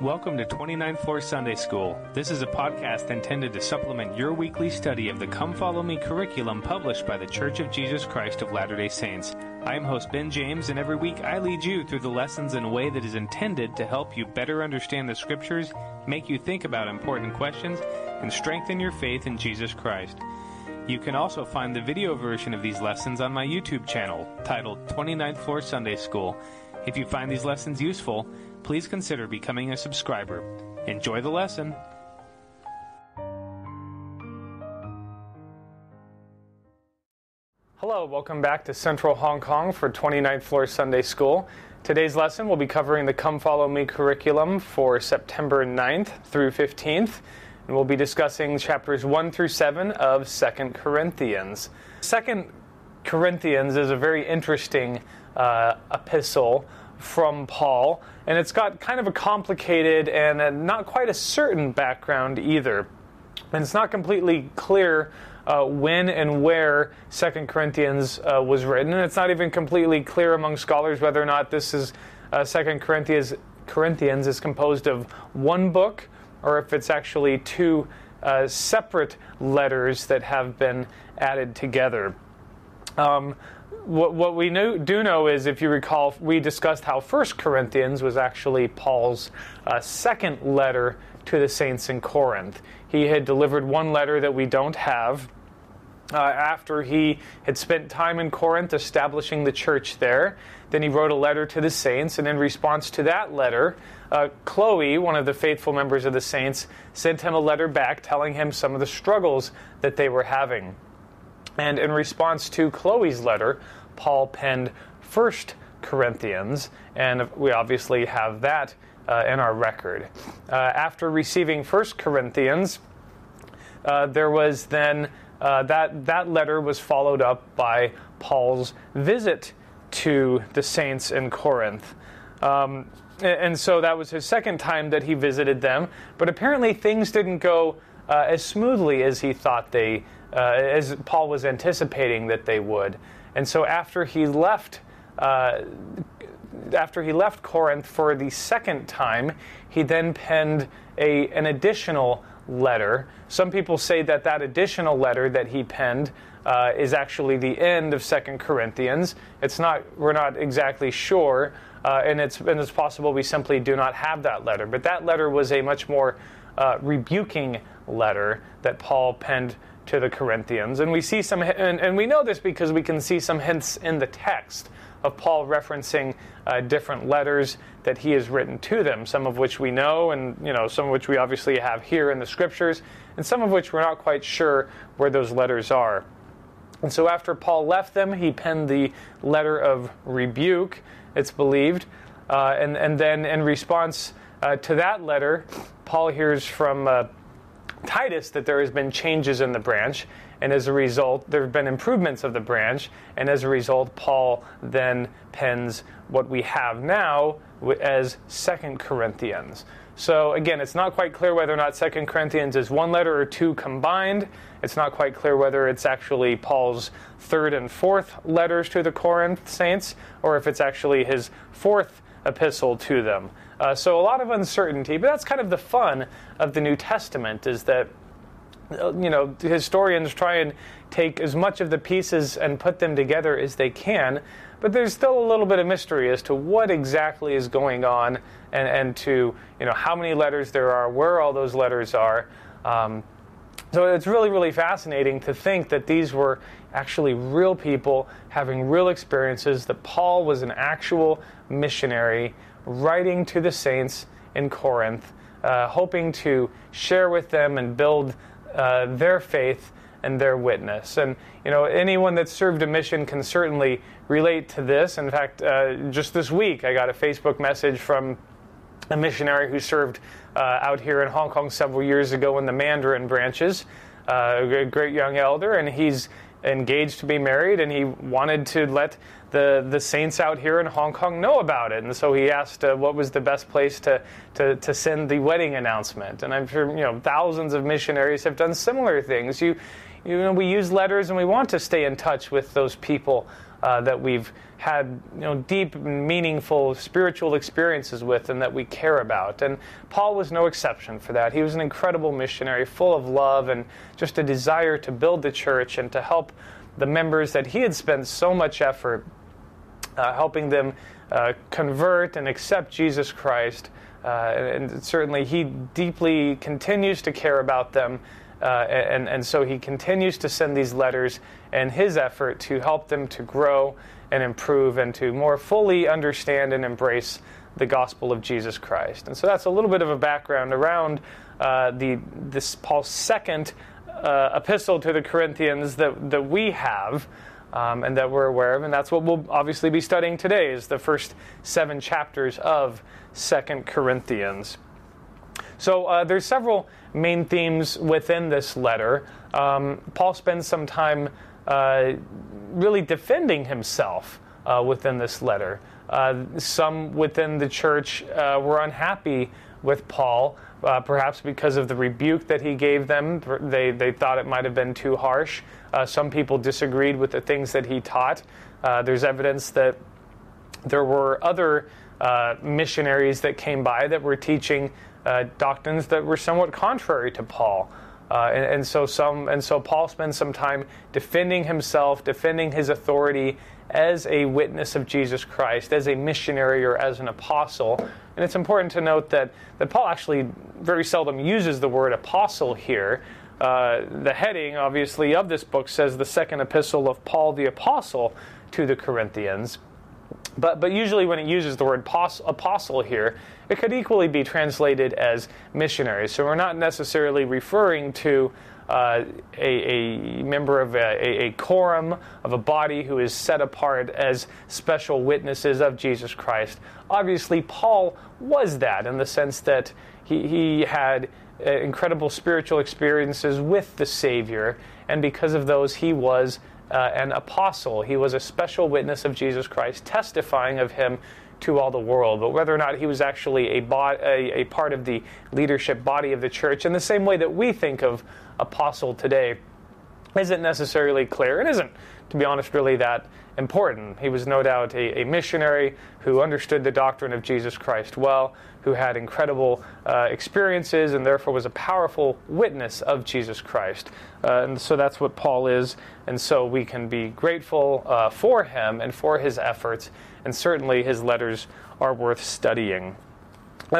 Welcome to 29th Floor Sunday School. This is a podcast intended to supplement your weekly study of the Come Follow Me curriculum published by the Church of Jesus Christ of Latter day Saints. I am host Ben James, and every week I lead you through the lessons in a way that is intended to help you better understand the Scriptures, make you think about important questions, and strengthen your faith in Jesus Christ. You can also find the video version of these lessons on my YouTube channel, titled 29th Floor Sunday School. If you find these lessons useful, please consider becoming a subscriber. Enjoy the lesson. Hello, welcome back to Central Hong Kong for 29th Floor Sunday School. Today's lesson will be covering the Come Follow Me curriculum for September 9th through 15th, and we'll be discussing chapters 1 through 7 of 2 Corinthians. 2 Corinthians is a very interesting uh, epistle from Paul, and it's got kind of a complicated and a not quite a certain background either. And it's not completely clear uh, when and where Second Corinthians uh, was written, and it's not even completely clear among scholars whether or not this is uh, Second Corinthians. Corinthians is composed of one book, or if it's actually two uh, separate letters that have been added together. Um, what, what we know, do know is, if you recall, we discussed how First Corinthians was actually Paul's uh, second letter to the saints in Corinth. He had delivered one letter that we don't have. Uh, after he had spent time in Corinth establishing the church there, then he wrote a letter to the saints, and in response to that letter, uh, Chloe, one of the faithful members of the saints, sent him a letter back telling him some of the struggles that they were having. And in response to Chloe's letter, Paul penned First Corinthians, and we obviously have that uh, in our record. Uh, after receiving First Corinthians, uh, there was then uh, that that letter was followed up by Paul's visit to the saints in Corinth. Um, and so that was his second time that he visited them. But apparently things didn't go uh, as smoothly as he thought they uh, as Paul was anticipating that they would. And so after he left, uh, after he left Corinth for the second time, he then penned a, an additional letter. Some people say that that additional letter that he penned uh, is actually the end of Second Corinthians. It's not. We're not exactly sure, uh, and it's and it's possible we simply do not have that letter. But that letter was a much more uh, rebuking letter that Paul penned to the Corinthians. And we see some, and, and we know this because we can see some hints in the text of Paul referencing uh, different letters that he has written to them, some of which we know, and you know, some of which we obviously have here in the scriptures, and some of which we're not quite sure where those letters are. And so after Paul left them, he penned the letter of rebuke, it's believed. Uh, and, and then in response uh, to that letter, Paul hears from uh, Titus that there has been changes in the branch, and as a result, there have been improvements of the branch, and as a result, Paul then pens what we have now as Second Corinthians. So again, it's not quite clear whether or not Second Corinthians is one letter or two combined. It's not quite clear whether it's actually Paul's third and fourth letters to the Corinth saints, or if it's actually his fourth epistle to them. Uh, so a lot of uncertainty, but that's kind of the fun of the New Testament is that uh, you know historians try and take as much of the pieces and put them together as they can, but there's still a little bit of mystery as to what exactly is going on and, and to you know how many letters there are, where all those letters are. Um, so it's really, really fascinating to think that these were actually real people having real experiences, that Paul was an actual missionary writing to the saints in Corinth, uh, hoping to share with them and build uh, their faith and their witness. And you know, anyone that served a mission can certainly relate to this. In fact, uh, just this week, I got a Facebook message from a missionary who served uh, out here in Hong Kong several years ago in the Mandarin branches, uh, a great young elder, and he's engaged to be married, and he wanted to let the, the saints out here in Hong Kong know about it. And so he asked uh, what was the best place to, to, to send the wedding announcement. And I'm sure you know thousands of missionaries have done similar things. You, you know, we use letters and we want to stay in touch with those people uh, that we've had you know, deep, meaningful spiritual experiences with and that we care about. And Paul was no exception for that. He was an incredible missionary, full of love and just a desire to build the church and to help the members that he had spent so much effort uh, helping them uh, convert and accept Jesus Christ. Uh, and certainly, he deeply continues to care about them. Uh, and, and so he continues to send these letters and his effort to help them to grow and improve and to more fully understand and embrace the gospel of Jesus Christ. And so that's a little bit of a background around uh, the this Paul's second uh, epistle to the Corinthians that, that we have um, and that we're aware of. And that's what we'll obviously be studying today is the first seven chapters of Second Corinthians. So uh, there's several main themes within this letter. Um, Paul spends some time uh, really defending himself uh, within this letter. Uh, some within the church uh, were unhappy with Paul, uh, perhaps because of the rebuke that he gave them. They, they thought it might have been too harsh. Uh, some people disagreed with the things that he taught. Uh, there's evidence that there were other uh, missionaries that came by that were teaching uh, doctrines that were somewhat contrary to Paul. Uh, and, and, so some, and so Paul spends some time defending himself, defending his authority as a witness of Jesus Christ, as a missionary or as an apostle. And it's important to note that, that Paul actually very seldom uses the word apostle here. Uh, the heading, obviously, of this book says the second epistle of Paul the Apostle to the Corinthians. But, but usually, when it uses the word apostle here, it could equally be translated as missionary. So we're not necessarily referring to uh, a, a, member of a, a, quorum of a body who is set apart as special witnesses of Jesus Christ. Obviously, Paul was that in the sense that he, he had incredible spiritual experiences with the Savior, and because of those, he was uh, an apostle. He was a special witness of Jesus Christ, testifying of him to all the world. But whether or not he was actually a, bo- a, a part of the leadership body of the church, in the same way that we think of apostle today, isn't necessarily clear. It isn't, to be honest, really that important. He was no doubt a, a missionary who understood the doctrine of Jesus Christ well, who had incredible uh, experiences, and therefore was a powerful witness of Jesus Christ. Uh, and so that's what Paul is, and so we can be grateful uh, for him and for his efforts, and certainly his letters are worth studying.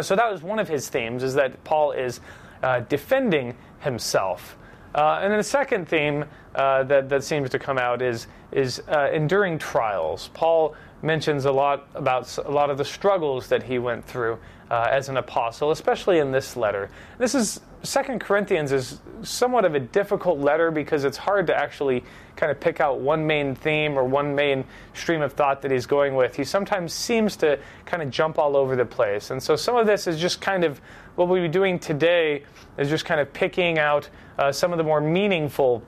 So that was one of his themes, is that Paul is uh, defending himself. Uh, and then the second theme uh, that, that seems to come out is, is enduring trials. Paul mentions a lot about a lot of the struggles that he went through uh, as an apostle, especially in this letter. This is Second Corinthians is somewhat of a difficult letter because it's hard to actually kind of pick out one main theme or one main stream of thought that he's going with. He sometimes seems to kind of jump all over the place, and so some of this is just kind of what we'll be doing today is just kind of picking out uh, some of the more meaningful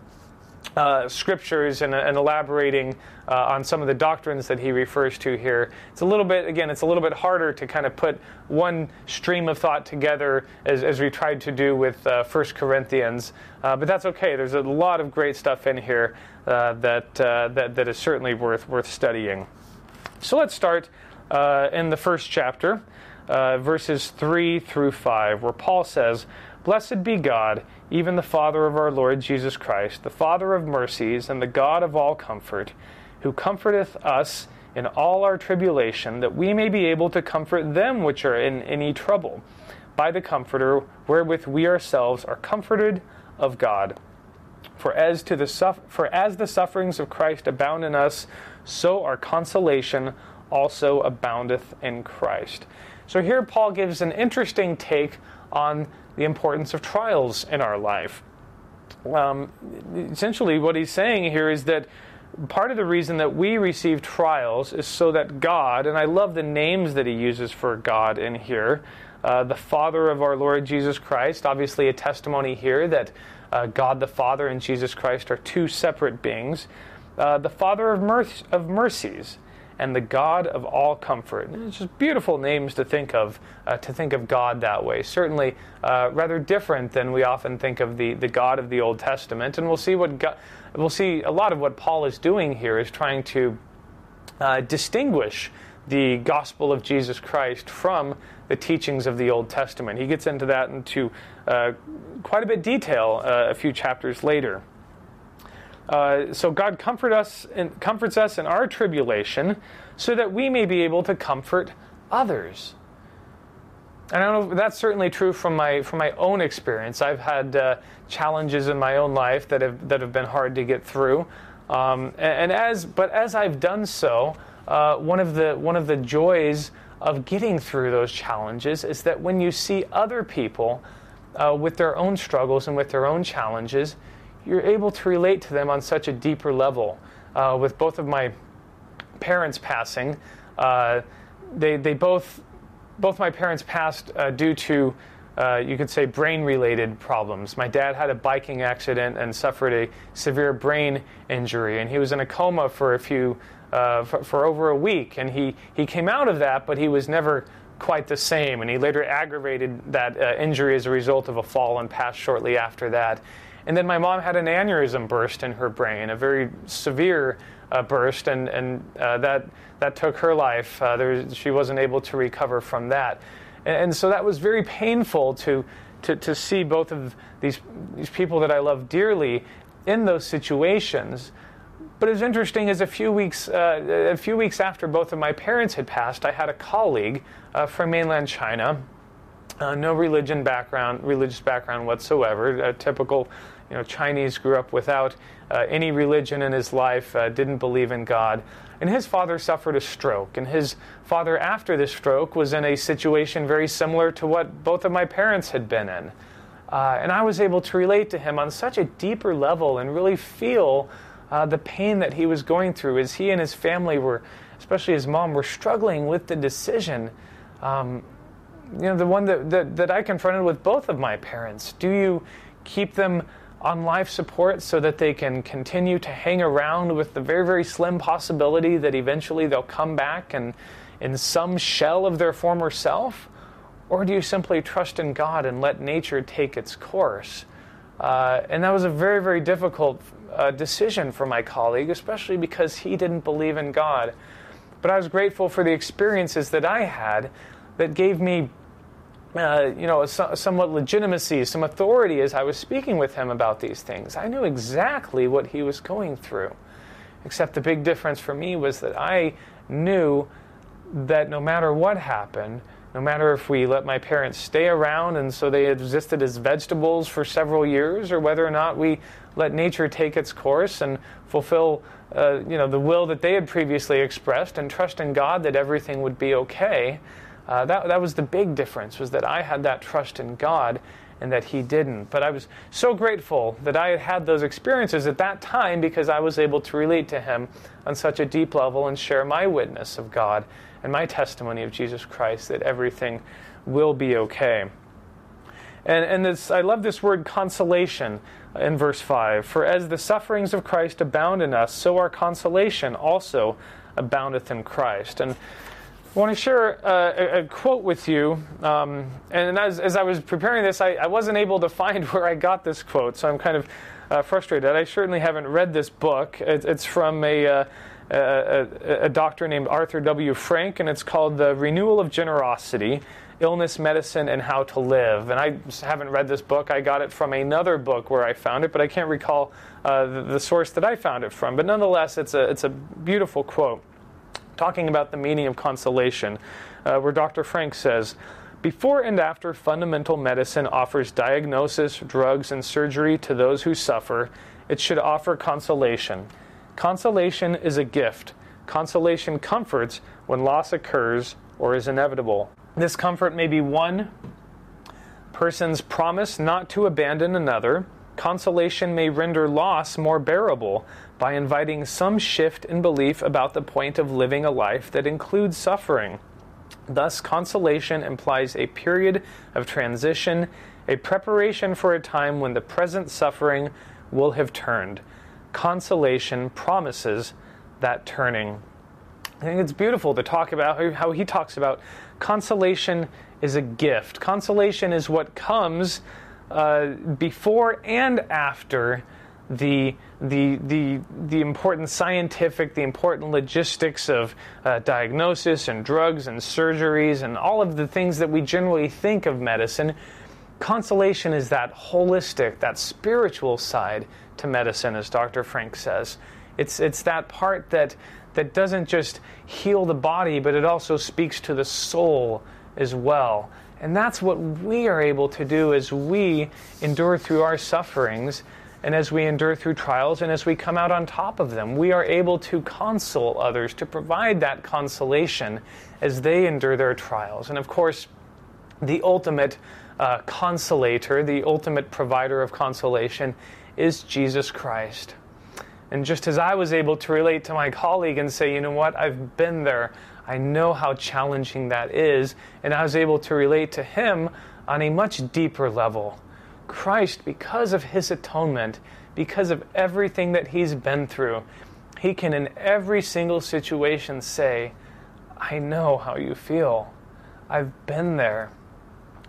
uh, scriptures and, and elaborating uh, on some of the doctrines that he refers to here. It's a little bit, again, it's a little bit harder to kind of put one stream of thought together as, as we tried to do with uh, 1 Corinthians. Uh, but that's okay. There's a lot of great stuff in here uh, that, uh, that, that is certainly worth, worth studying. So let's start in the first chapter, verses 3 through 5, where Paul says, Blessed be God even the Father of our Lord Jesus Christ, the Father of mercies and the God of all comfort, who comforteth us in all our tribulation, that we may be able to comfort them which are in any trouble, by the Comforter wherewith we ourselves are comforted of God. For as to the suf- for as the sufferings of Christ abound in us, so our consolation also aboundeth in Christ. So here Paul gives an interesting take on the importance of trials in our life. Um, essentially, what he's saying here is that part of the reason that we receive trials is so that God, and I love the names that he uses for God in here, uh, the Father of our Lord Jesus Christ, obviously a testimony here that uh, God the Father and Jesus Christ are two separate beings. Uh, the Father of, of mercies, and the God of all comfort. And it's just beautiful names to think of, uh, to think of God that way. Certainly uh, rather different than we often think of the, the God of the Old Testament. And we'll see what God, we'll see a lot of what Paul is doing here is trying to uh, distinguish the gospel of Jesus Christ from the teachings of the Old Testament. He gets into that into uh, quite a bit detail uh, a few chapters later. Uh, so God comfort us and comforts us in our tribulation, so that we may be able to comfort others. And I don't know that's certainly true from my from my own experience. I've had uh, challenges in my own life that have that have been hard to get through, um, and, and, as but as I've done so, uh, one of the one of the joys of getting through those challenges is that when you see other people uh, with their own struggles and with their own challenges, you're able to relate to them on such a deeper level. Uh, with both of my parents passing, uh, they they both both my parents passed uh, due to uh, you could say brain related problems. My dad had a biking accident and suffered a severe brain injury, and he was in a coma for a few uh, for, for, over a week. And he, he came out of that, but he was never quite the same. And he later aggravated that uh, injury as a result of a fall and passed shortly after that. And then my mom had an aneurysm burst in her brain, a very severe uh, burst, and, and uh, that, that took her life. Uh, there, she wasn't able to recover from that. And, and so that was very painful to, to, to see both of these, these people that I love dearly in those situations. But it was interesting as a few weeks uh, a few weeks after both of my parents had passed, I had a colleague uh, from mainland China, uh, no religion background, religious background whatsoever, a typical you know Chinese grew up without uh, any religion in his life, uh, didn't believe in God. And his father suffered a stroke, and his father, after the stroke, was in a situation very similar to what both of my parents had been in. Uh, and I was able to relate to him on such a deeper level and really feel uh, the pain that he was going through as he and his family were, especially his mom, were struggling with the decision. Um, you know, the one that, that, that I confronted with both of my parents. Do you keep them on life support so that they can continue to hang around with the very, very slim possibility that eventually they'll come back and in some shell of their former self? Or do you simply trust in God and let nature take its course? Uh, and that was a very, very difficult uh, decision for my colleague, especially because he didn't believe in God. But I was grateful for the experiences that I had that gave me, uh, you know, somewhat legitimacy, some authority as I was speaking with him about these things. I knew exactly what he was going through. Except the big difference for me was that I knew that no matter what happened, no matter if we let my parents stay around and so they existed as vegetables for several years, or whether or not we let nature take its course and fulfill uh, you know, the will that they had previously expressed and trust in God that everything would be okay. Uh, that, that was the big difference, was that I had that trust in God and that he didn't. But I was so grateful that I had had those experiences at that time because I was able to relate to him on such a deep level and share my witness of God and my testimony of Jesus Christ that everything will be okay. And, and this, I love this word consolation in verse 5. For as the sufferings of Christ abound in us, so our consolation also aboundeth in Christ. And I want to share a, a, quote with you. Um, and as, as, I was preparing this, I, I, wasn't able to find where I got this quote, so I'm kind of uh, frustrated. I certainly haven't read this book. It, it's from a. Uh, a, a, doctor named Arthur W. Frank, and it's called The Renewal of Generosity Illness, Medicine, and How to Live. And I haven't read this book. I got it from another book where I found it, but I can't recall uh, the, the, source that I found it from. But nonetheless, it's a, it's a beautiful quote talking about the meaning of consolation, uh, where Dr. Frank says, before and after fundamental medicine offers diagnosis, drugs, and surgery to those who suffer, it should offer consolation. Consolation is a gift. Consolation comforts when loss occurs or is inevitable. This comfort may be one person's promise not to abandon another. Consolation may render loss more bearable by inviting some shift in belief about the point of living a life that includes suffering. Thus, consolation implies a period of transition, a preparation for a time when the present suffering will have turned consolation promises that turning. I think it's beautiful to talk about how he talks about consolation is a gift. Consolation is what comes uh, before and after the, the, the, the important scientific, the important logistics of uh, diagnosis and drugs and surgeries and all of the things that we generally think of medicine. Consolation is that holistic, that spiritual side to medicine, as Dr. Frank says. It's, it's that part that, that doesn't just heal the body, but it also speaks to the soul as well. And that's what we are able to do as we endure through our sufferings and as we endure through trials and as we come out on top of them. We are able to console others, to provide that consolation as they endure their trials. And of course, the ultimate uh, consolator, the ultimate provider of consolation, is Jesus Christ. And just as I was able to relate to my colleague and say, you know what, I've been there, I know how challenging that is, and I was able to relate to him on a much deeper level. Christ, because of his atonement, because of everything that he's been through, he can in every single situation say, I know how you feel. I've been there.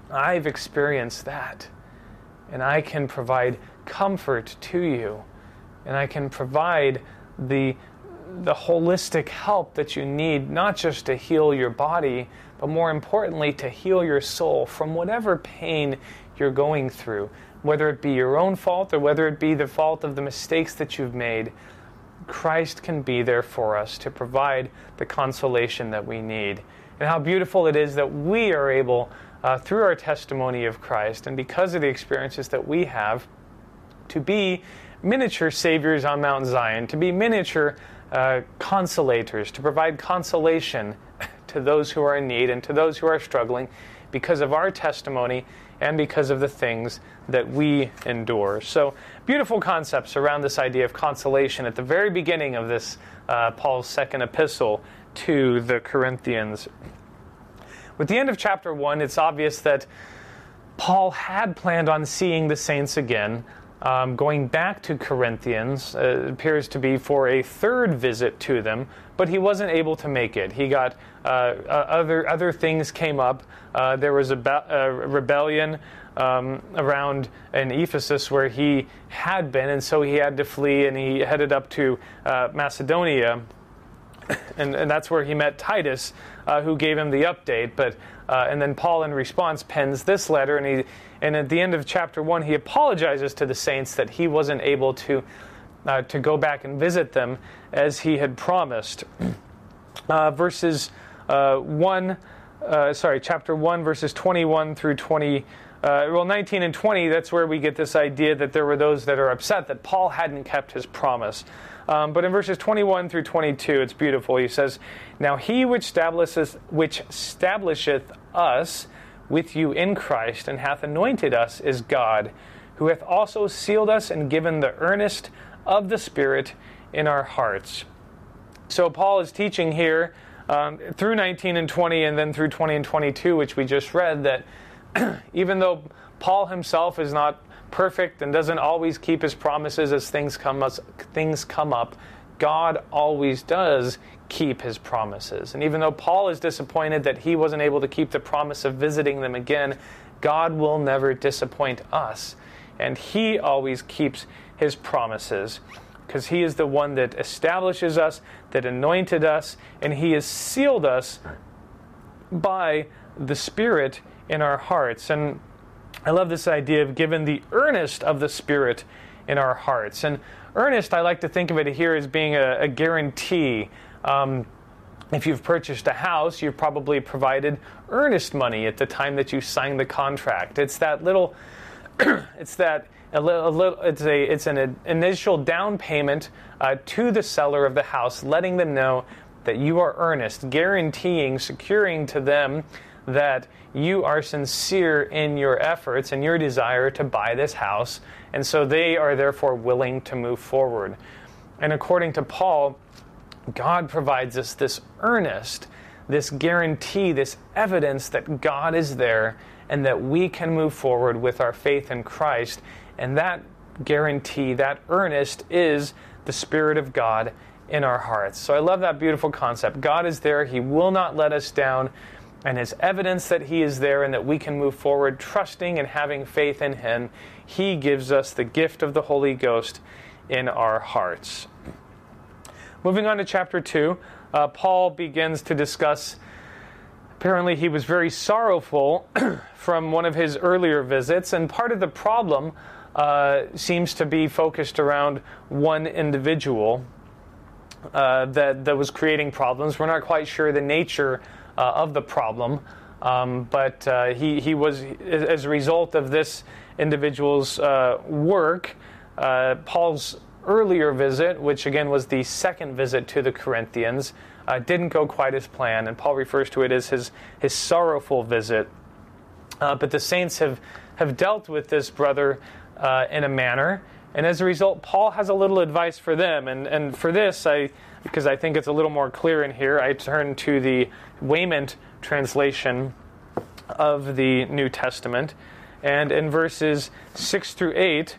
I've experienced that. And I can provide comfort to you. And I can provide the, the holistic help that you need, not just to heal your body, but more importantly, to heal your soul from whatever pain you're going through, whether it be your own fault or whether it be the fault of the mistakes that you've made. Christ can be there for us to provide the consolation that we need. And how beautiful it is that we are able, uh, through our testimony of Christ and because of the experiences that we have, to be miniature saviors on Mount Zion, to be miniature uh, consolators, to provide consolation to those who are in need and to those who are struggling because of our testimony and because of the things that we endure. So, beautiful concepts around this idea of consolation at the very beginning of this, uh, Paul's second epistle to the Corinthians. With the end of chapter 1, it's obvious that Paul had planned on seeing the saints again. Um, going back to Corinthians, uh, appears to be for a third visit to them, but he wasn't able to make it. He got uh, uh other other things came up. Uh, there was a, a rebellion um, around in Ephesus where he had been, and so he had to flee, and he headed up to uh, Macedonia, and, and, that's where he met Titus, uh, who gave him the update. But uh, and then Paul, in response, pens this letter, and he and at the end of chapter one, he apologizes to the saints that he wasn't able to uh, to go back and visit them as he had promised. Uh, verses uh, 1, uh, sorry, chapter 1, verses 21 through 20. Uh, well, 19 and 20, that's where we get this idea that there were those that are upset that Paul hadn't kept his promise. Um, but in verses 21 through 22, it's beautiful. He says, Now he which establisheth, which establisheth us with you in Christ and hath anointed us is God, who hath also sealed us and given the earnest of the Spirit in our hearts. So Paul is teaching here um, through 19 and 20, and then through 20 and 22, which we just read, that even though Paul himself is not perfect and doesn't always keep his promises as things come, as things come up, God always does keep his promises. And even though Paul is disappointed that he wasn't able to keep the promise of visiting them again, God will never disappoint us. And he always keeps his promises because he is the one that establishes us, that anointed us, and he has sealed us by the Spirit in our hearts. And I love this idea of given the earnest of the Spirit in our hearts. And earnest, I like to think of it here as being a, a guarantee. Um, if you've purchased a house, you've probably provided earnest money at the time that you signed the contract. It's that little, it's that a little, a little, it's a it's an initial down payment uh, to the seller of the house, letting them know that you are earnest, guaranteeing, securing to them that you are sincere in your efforts and your desire to buy this house, and so they are therefore willing to move forward. And according to Paul, God provides us this earnest, this guarantee, this evidence that God is there and that we can move forward with our faith in Christ and that guarantee, that earnest, is the Spirit of God in our hearts. So I love that beautiful concept. God is there, He will not let us down, and as evidence that He is there and that we can move forward trusting and having faith in Him, He gives us the gift of the Holy Ghost in our hearts. Moving on to chapter 2, uh, Paul begins to discuss. Apparently, he was very sorrowful from one of his earlier visits, and part of the problem uh, seems to be focused around one individual uh, that, that was creating problems. We're not quite sure the nature of the problem, um, but uh, he, he was, as a result of this individual's uh, work, uh, Paul's earlier visit, which again was the second visit to the Corinthians, uh, didn't go quite as planned, and Paul refers to it as his, his sorrowful visit. Uh, but the saints have, have dealt with this brother uh, in a manner, and as a result, Paul has a little advice for them. And, and for this, I, because I think it's a little more clear in here, I turn to the Weymouth translation of the New Testament. And in verses 6 through 8,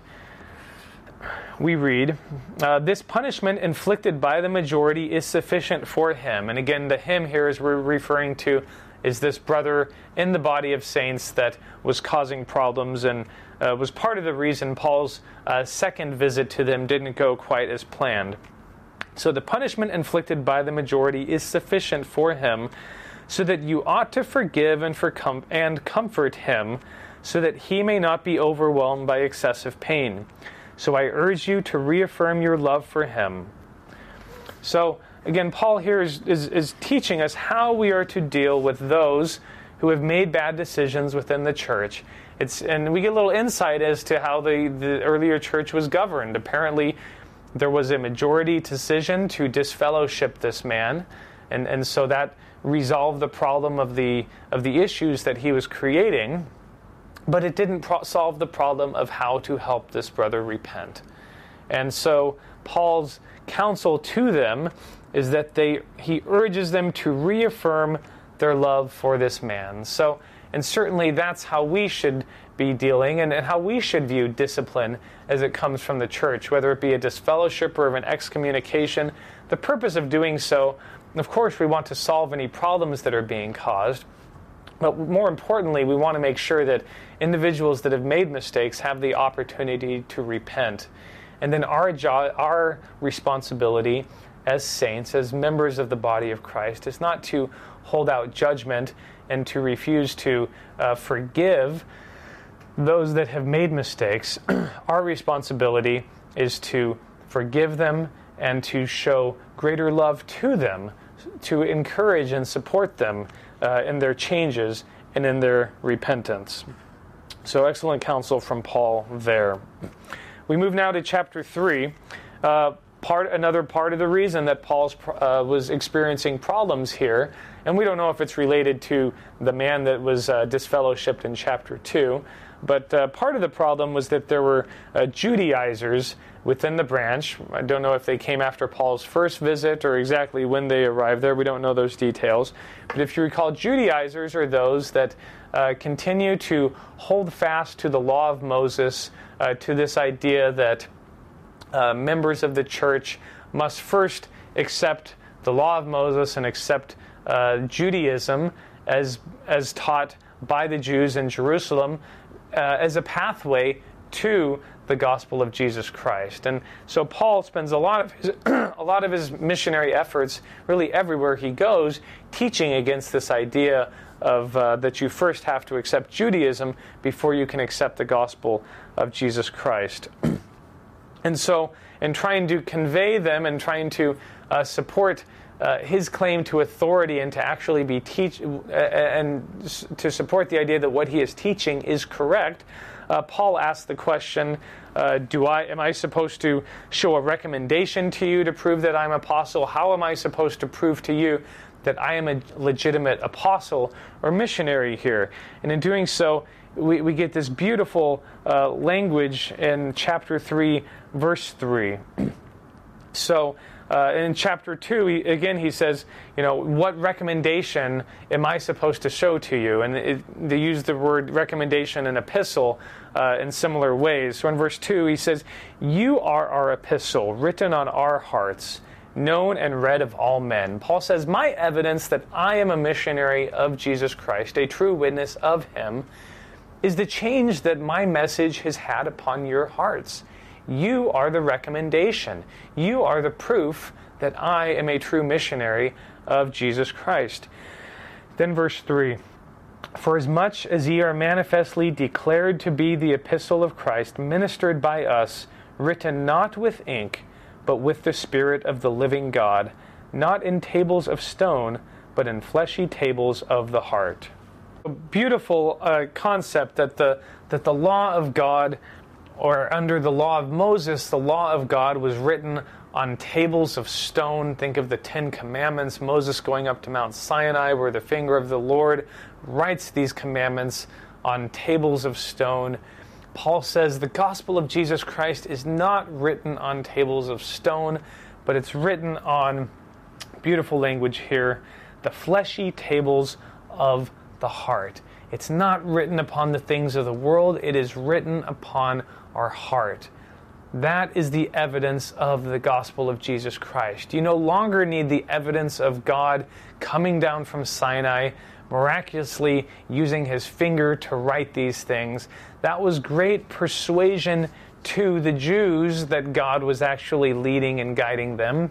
we read, uh, This punishment inflicted by the majority is sufficient for him. And again, the him here is we're referring to is this brother in the body of saints that was causing problems and uh, was part of the reason Paul's uh, second visit to them didn't go quite as planned. So the punishment inflicted by the majority is sufficient for him, so that you ought to forgive and, com- and comfort him, so that he may not be overwhelmed by excessive pain. So I urge you to reaffirm your love for him. So, again, Paul here is, is, is, teaching us how we are to deal with those who have made bad decisions within the church. It's, and we get a little insight as to how the, the earlier church was governed. Apparently, there was a majority decision to disfellowship this man, and, and so that resolved the problem of the, of the issues that he was creating but it didn't pro- solve the problem of how to help this brother repent. And so Paul's counsel to them is that they he urges them to reaffirm their love for this man. So and certainly that's how we should be dealing and, and how we should view discipline as it comes from the church, whether it be a disfellowship or an excommunication. The purpose of doing so, of course, we want to solve any problems that are being caused. But more importantly, we want to make sure that individuals that have made mistakes have the opportunity to repent. And then our, jo- our responsibility as saints, as members of the body of Christ, is not to hold out judgment and to refuse to uh, forgive those that have made mistakes. our responsibility is to forgive them and to show greater love to them, to encourage and support them uh, in their changes and in their repentance. So, excellent counsel from Paul there. We move now to chapter 3. Uh, part, another part of the reason that Paul uh, was experiencing problems here, and we don't know if it's related to the man that was uh, disfellowshipped in chapter 2, but uh, part of the problem was that there were uh, Judaizers within the branch. I don't know if they came after Paul's first visit or exactly when they arrived there. We don't know those details. But if you recall, Judaizers are those that uh, continue to hold fast to the law of Moses, uh, to this idea that uh, members of the church must first accept the law of Moses and accept uh, Judaism as, as taught by the Jews in Jerusalem as a pathway to the gospel of Jesus Christ. And so Paul spends a lot of his, a lot of his missionary efforts, really everywhere he goes, teaching against this idea of uh, that you first have to accept Judaism before you can accept the gospel of Jesus Christ. and so, in trying to convey them and trying to uh, support uh, his claim to authority and to actually be teach uh, and to support the idea that what he is teaching is correct, uh, Paul asks the question, uh, do I am I supposed to show a recommendation to you to prove that I'm apostle? How am I supposed to prove to you that I am a legitimate apostle or missionary here? And in doing so, we, we get this beautiful uh, language in chapter 3, verse 3. so uh, in chapter 2, he, again, he says, you know, what recommendation am I supposed to show to you? And it, they use the word recommendation and epistle uh, in similar ways. So in verse 2, he says, You are our epistle, written on our hearts, known and read of all men. Paul says, My evidence that I am a missionary of Jesus Christ, a true witness of him, is the change that my message has had upon your hearts You are the recommendation. You are the proof that I am a true missionary of Jesus Christ. Then, verse 3 For as much as ye are manifestly declared to be the epistle of Christ, ministered by us, written not with ink, but with the Spirit of the living God, not in tables of stone, but in fleshy tables of the heart. A beautiful uh, concept that the, that the law of God, or under the law of Moses, the law of God was written on tables of stone. Think of the Ten Commandments, Moses going up to Mount Sinai, where the finger of the Lord writes these commandments on tables of stone. Paul says the gospel of Jesus Christ is not written on tables of stone, but it's written on beautiful language here the fleshy tables of the heart. It's not written upon the things of the world, it is written upon our heart. That is the evidence of the gospel of Jesus Christ. You no longer need the evidence of God coming down from Sinai, miraculously using his finger to write these things. That was great persuasion to the Jews that God was actually leading and guiding them.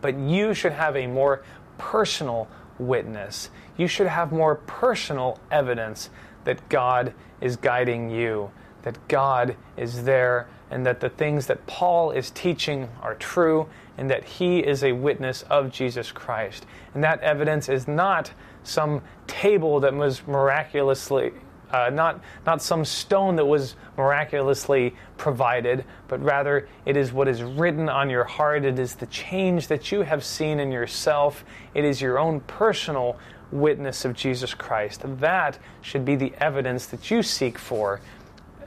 But you should have a more personal witness. You should have more personal evidence that God is guiding you, that God is there, and that the things that Paul is teaching are true, and that he is a witness of Jesus Christ. And that evidence is not some table that was miraculously uh, not, not some stone that was miraculously provided, but rather it is what is written on your heart. It is the change that you have seen in yourself. It is your own personal witness of Jesus Christ. That should be the evidence that you seek for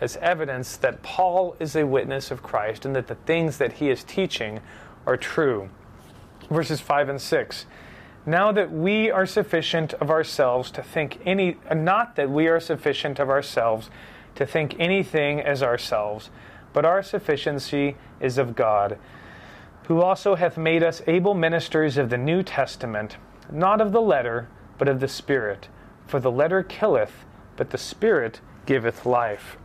as evidence that Paul is a witness of Christ and that the things that he is teaching are true. Verses 5 and 6 now that we are sufficient of ourselves to think any not that we are sufficient of ourselves to think anything as ourselves but our sufficiency is of God who also hath made us able ministers of the new testament not of the letter but of the spirit. For the letter killeth but the spirit giveth life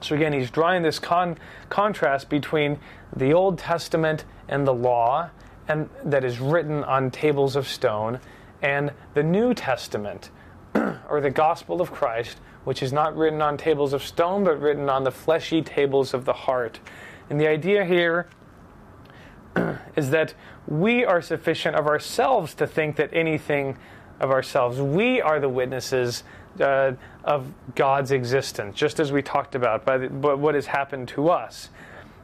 so again he's drawing this con- contrast between the old testament and the law and that is written on tables of stone, and the New Testament, or the gospel of Christ, which is not written on tables of stone, but written on the fleshy tables of the heart. And the idea here is that we are sufficient of ourselves to think that anything of ourselves. We are the witnesses uh, of God's existence, just as we talked about by, the, by what has happened to us.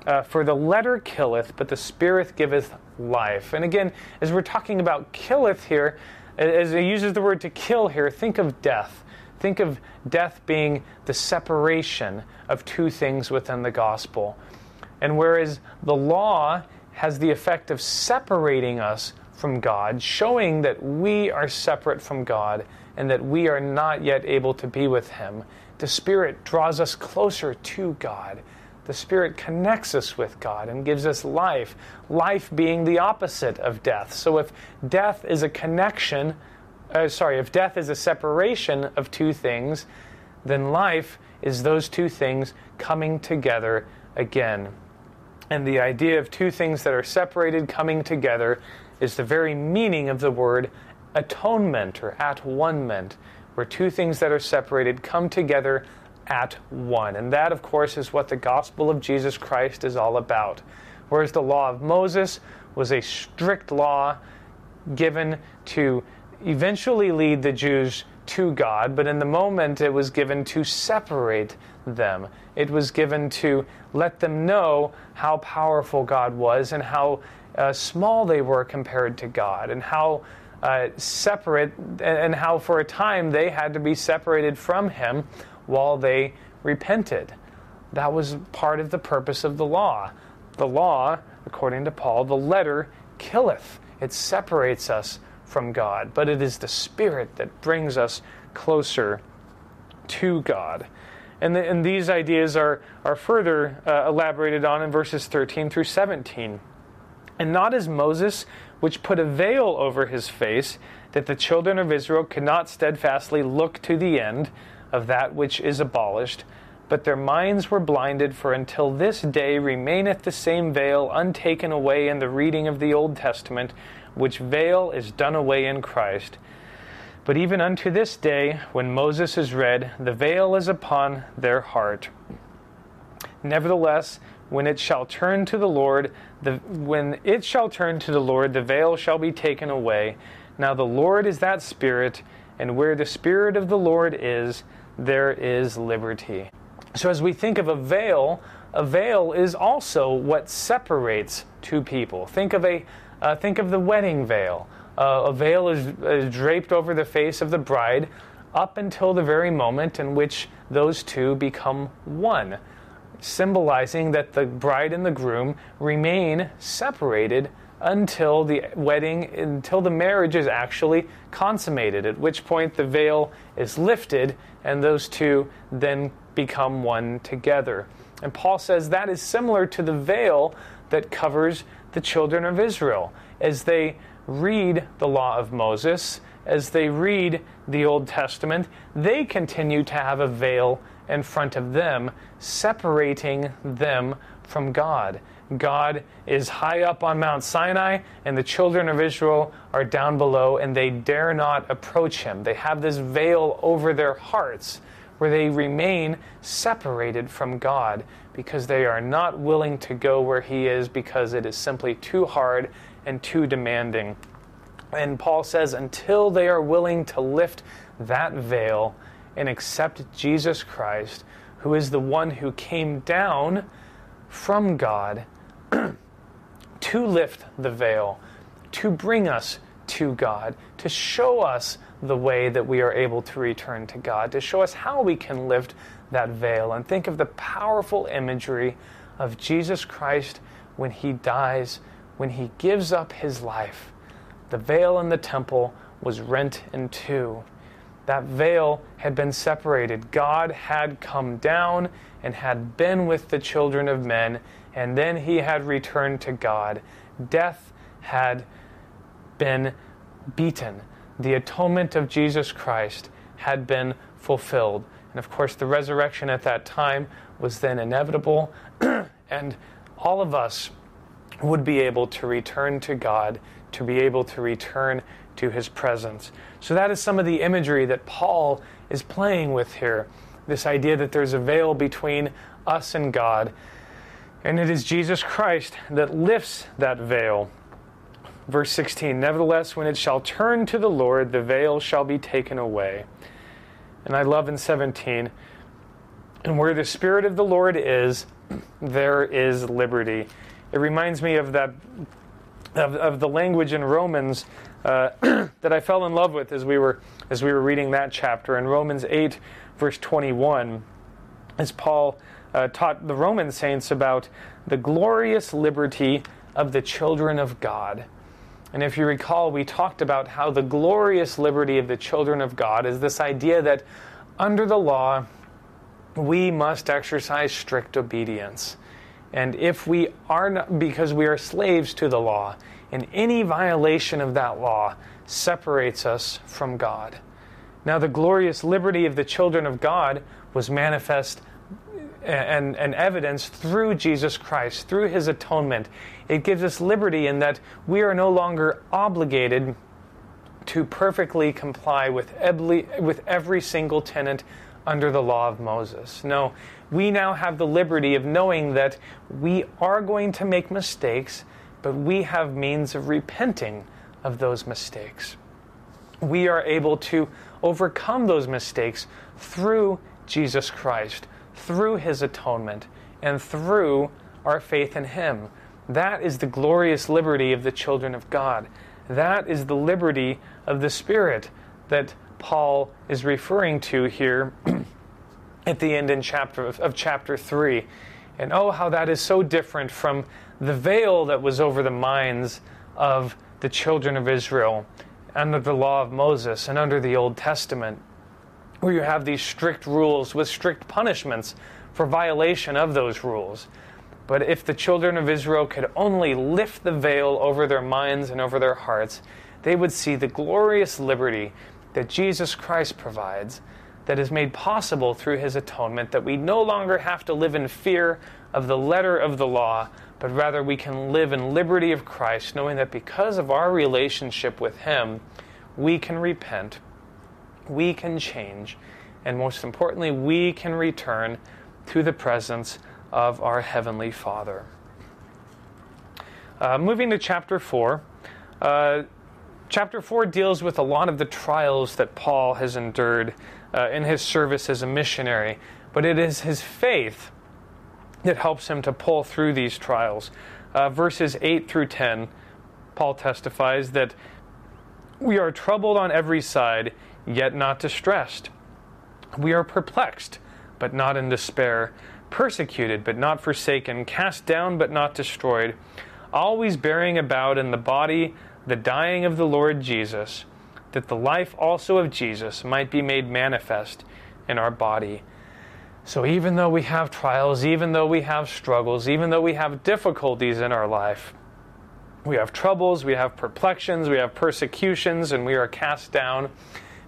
Uh, for the letter killeth, but the spirit giveth life. And again, as we're talking about killeth here, as it uses the word to kill here, think of death. Think of death being the separation of two things within the gospel. And whereas the law has the effect of separating us from God, showing that we are separate from God and that we are not yet able to be with Him, the Spirit draws us closer to God the Spirit connects us with God and gives us life, life being the opposite of death. So if death is a connection, uh, sorry, if death is a separation of two things, then life is those two things coming together again. And the idea of two things that are separated coming together is the very meaning of the word atonement or at one ment, where two things that are separated come together at one. And that, of course, is what the gospel of Jesus Christ is all about. Whereas the law of Moses was a strict law given to eventually lead the Jews to God, but in the moment it was given to separate them. It was given to let them know how powerful God was and how uh, small they were compared to God, and how uh, separate, and how for a time they had to be separated from Him while they repented. That was part of the purpose of the law. The law, according to Paul, the letter killeth, it separates us from God, but it is the Spirit that brings us closer to God. And, the, and these ideas are, are further uh, elaborated on in verses 13 through 17. And not as Moses, which put a veil over his face, that the children of Israel could not steadfastly look to the end, of that which is abolished, but their minds were blinded, for until this day remaineth the same veil untaken away in the reading of the Old Testament, which veil is done away in Christ. But even unto this day, when Moses is read, the veil is upon their heart. Nevertheless, when it shall turn to the Lord, the, when it shall turn to the Lord, the veil shall be taken away. Now the Lord is that Spirit, and where the Spirit of the Lord is, there is liberty. So, as we think of a veil, a veil is also what separates two people. Think of a uh, think of the wedding veil. Uh, a veil is, is draped over the face of the bride up until the very moment in which those two become one, symbolizing that the bride and the groom remain separated until the wedding, until the marriage is actually consummated, at which point the veil is lifted and those two then become one together. And Paul says that is similar to the veil that covers the children of Israel as they read the law of Moses, as they read the Old Testament, they continue to have a veil in front of them, separating them from God. God is high up on Mount Sinai, and the children of Israel are down below, and they dare not approach him. They have this veil over their hearts where they remain separated from God because they are not willing to go where He is because it is simply too hard and too demanding. And Paul says, until they are willing to lift that veil and accept Jesus Christ, who is the one who came down from God to lift the veil, to bring us to God, to show us the way that we are able to return to God, to show us how we can lift that veil. And think of the powerful imagery of Jesus Christ when he dies, when he gives up his life. The veil in the temple was rent in two. That veil had been separated. God had come down and had been with the children of men, and then he had returned to God. Death had been beaten the atonement of Jesus Christ had been fulfilled. And of course, the resurrection at that time was then inevitable, and all of us would be able to return to God, to be able to return to his presence. So, that is some of the imagery that Paul is playing with here this idea that there's a veil between us and God. And it is Jesus Christ that lifts that veil Verse 16 Nevertheless, when it shall turn to the Lord, the veil shall be taken away. And I love in 17, and where the Spirit of the Lord is, there is liberty. It reminds me of that, of, of the language in Romans uh, that I fell in love with as we were as we were reading that chapter in Romans 8, verse 21, as Paul uh, taught the Roman saints about the glorious liberty of the children of God. And if you recall, we talked about how the glorious liberty of the children of God is this idea that under the law, we must exercise strict obedience. And if we are not, because we are slaves to the law, and any violation of that law separates us from God. Now, the glorious liberty of the children of God was manifest and, and evidence through Jesus Christ, through his atonement. It gives us liberty in that we are no longer obligated to perfectly comply with every, with every single tenant under the law of Moses. No, we now have the liberty of knowing that we are going to make mistakes, but we have means of repenting of those mistakes. We are able to overcome those mistakes through Jesus Christ, through his atonement, and through our faith in him. That is the glorious liberty of the children of God. That is the liberty of the Spirit that Paul is referring to here at the end in chapter of, of chapter 3. And oh, how that is so different from the veil that was over the minds of the children of Israel under the law of Moses and under the Old Testament, where you have these strict rules with strict punishments for violation of those rules. But if the children of Israel could only lift the veil over their minds and over their hearts, they would see the glorious liberty that Jesus Christ provides, that is made possible through his atonement, that we no longer have to live in fear of the letter of the law, but rather we can live in liberty of Christ, knowing that because of our relationship with him, we can repent, we can change, and most importantly, we can return to the presence of our Heavenly Father. Uh, moving to chapter 4. Uh, chapter 4 deals with a lot of the trials that Paul has endured uh, in his service as a missionary, but it is his faith that helps him to pull through these trials. Uh, verses 8 through 10, Paul testifies that we are troubled on every side, yet not distressed. We are perplexed, but not in despair, persecuted, but not forsaken, cast down, but not destroyed, always bearing about in the body the dying of the Lord Jesus, that the life also of Jesus might be made manifest in our body. So, even though we have trials, even though we have struggles, even though we have difficulties in our life, we have troubles, we have perplexions, we have persecutions, and we are cast down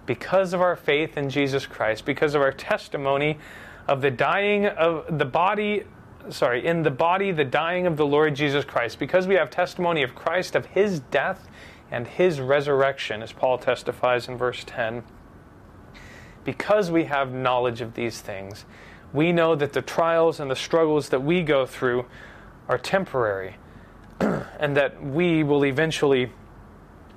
because of our faith in Jesus Christ, because of our testimony of the dying of the body, sorry, in the body, the dying of the Lord Jesus Christ, because we have testimony of Christ, of his death and his resurrection, as Paul testifies in verse 10. Because we have knowledge of these things, we know that the trials and the struggles that we go through are temporary and that we will eventually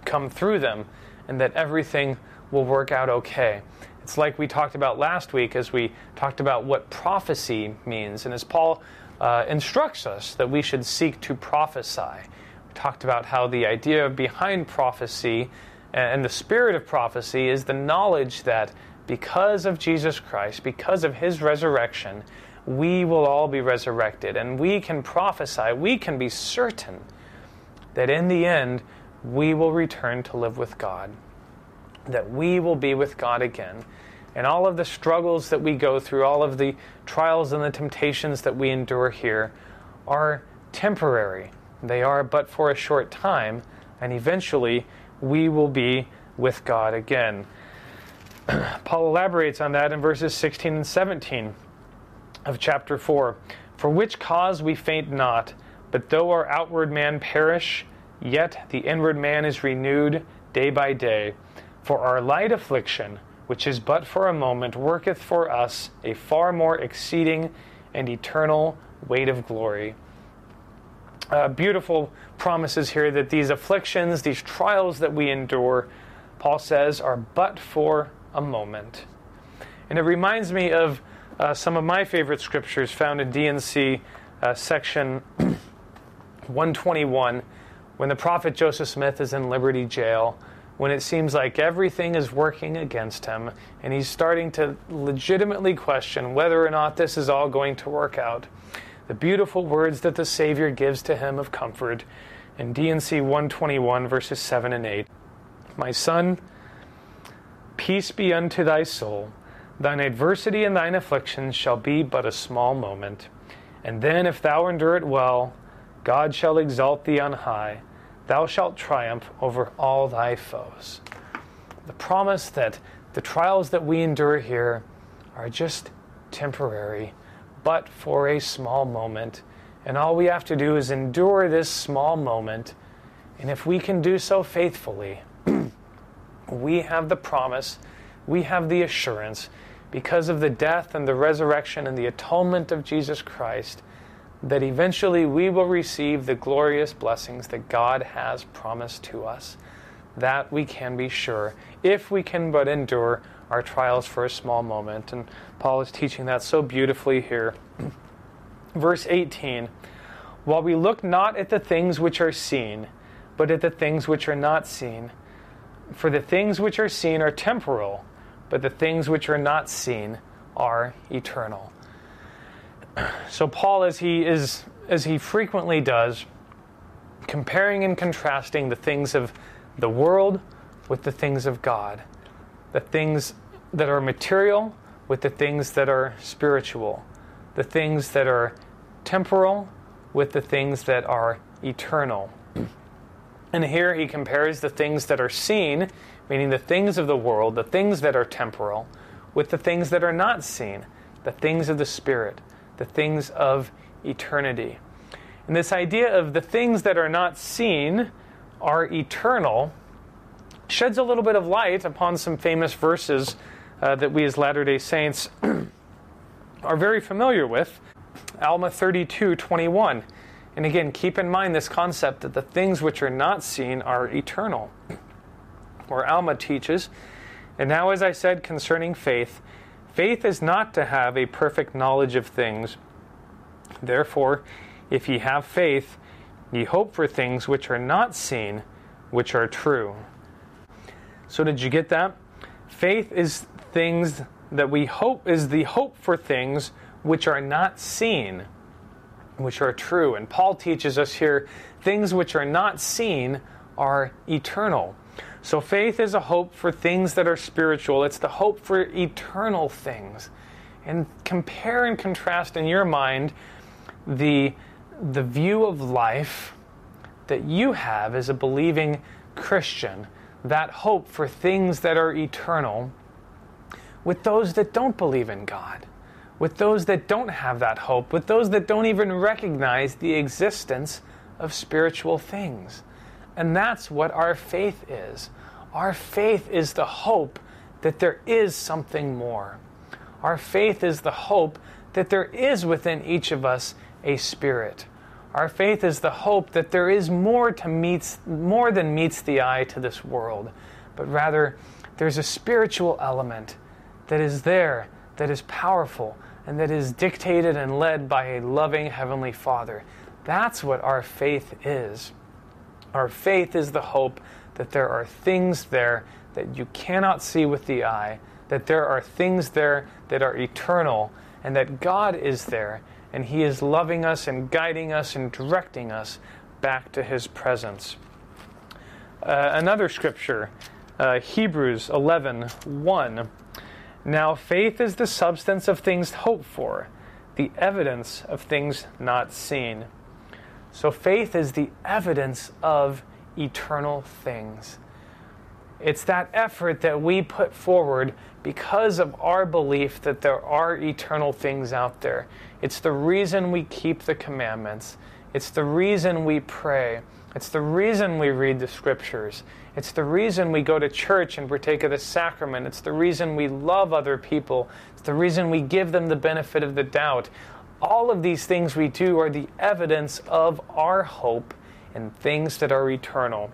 come through them and that everything will work out okay. It's like we talked about last week as we talked about what prophecy means, and as Paul uh, instructs us that we should seek to prophesy. Talked about how the idea behind prophecy and the spirit of prophecy is the knowledge that because of Jesus Christ, because of his resurrection, we will all be resurrected. And we can prophesy, we can be certain that in the end, we will return to live with God that we will be with God again. And all of the struggles that we go through, all of the trials and the temptations that we endure here are temporary. They are but for a short time, and eventually we will be with God again. Paul elaborates on that in verses 16 and 17 of chapter 4. For which cause we faint not, but though our outward man perish, yet the inward man is renewed day by day. For our light affliction, which is but for a moment, worketh for us a far more exceeding and eternal weight of glory. Uh, beautiful promises here that these afflictions, these trials that we endure, Paul says, are but for a moment. And it reminds me of uh, some of my favorite scriptures found in D&C uh, section 121 when the prophet Joseph Smith is in Liberty Jail when it seems like everything is working against him and he's starting to legitimately question whether or not this is all going to work out. The beautiful words that the Savior gives to him of comfort in D&C 121, verses 7 and 8. My son, peace be unto thy soul. Thine adversity and thine afflictions shall be but a small moment. And then, if thou endure it well, God shall exalt thee on high thou shalt triumph over all thy foes. The promise that the trials that we endure here are just temporary, but for a small moment. And all we have to do is endure this small moment. And if we can do so faithfully, we have the promise, we have the assurance, because of the death and the resurrection and the atonement of Jesus Christ, that eventually we will receive the glorious blessings that God has promised to us. That we can be sure, if we can but endure our trials for a small moment. And Paul is teaching that so beautifully here. Verse 18 While we look not at the things which are seen, but at the things which are not seen. For the things which are seen are temporal, but the things which are not seen are eternal. So Paul, as he is, as he frequently does, comparing and contrasting the things of the world with the things of God, the things that are material with the things that are spiritual, the things that are temporal with the things that are eternal. And here he compares the things that are seen, meaning the things of the world, the things that are temporal, with the things that are not seen, the things of the Spirit, the things of eternity. And this idea of the things that are not seen are eternal sheds a little bit of light upon some famous verses uh, that we as Latter day Saints are very familiar with. Alma 32 21. And again, keep in mind this concept that the things which are not seen are eternal. Where Alma teaches, and now as I said concerning faith, faith is not to have a perfect knowledge of things. Therefore, if ye have faith, ye hope for things which are not seen, which are true. So, did you get that? Faith is things that we hope, is the hope for things which are not seen, which are true. And Paul teaches us here things which are not seen are eternal. So faith is a hope for things that are spiritual, it's the hope for eternal things. And compare and contrast in your mind the, the view of life that you have as a believing Christian, that hope for things that are eternal, with those that don't believe in God with those that don't have that hope, with those that don't even recognize the existence of spiritual things. And that's what our faith is. Our faith is the hope that there is something more. Our faith is the hope that there is within each of us a spirit. Our faith is the hope that there is more to meets more than meets the eye to this world, but rather there's a spiritual element that is there, that is powerful, and that is dictated and led by a loving Heavenly Father. That's what our faith is. Our faith is the hope that there are things there that you cannot see with the eye, that there are things there that are eternal, and that God is there, and He is loving us and guiding us and directing us back to His presence. Uh, another scripture, uh, Hebrews 11 1. Now, faith is the substance of things hoped for, the evidence of things not seen. So, faith is the evidence of eternal things. It's that effort that we put forward because of our belief that there are eternal things out there. It's the reason we keep the commandments. It's the reason we pray. It's the reason we read the scriptures. It's the reason we go to church and partake of the sacrament. It's the reason we love other people. It's the reason we give them the benefit of the doubt. All of these things we do are the evidence of our hope in things that are eternal,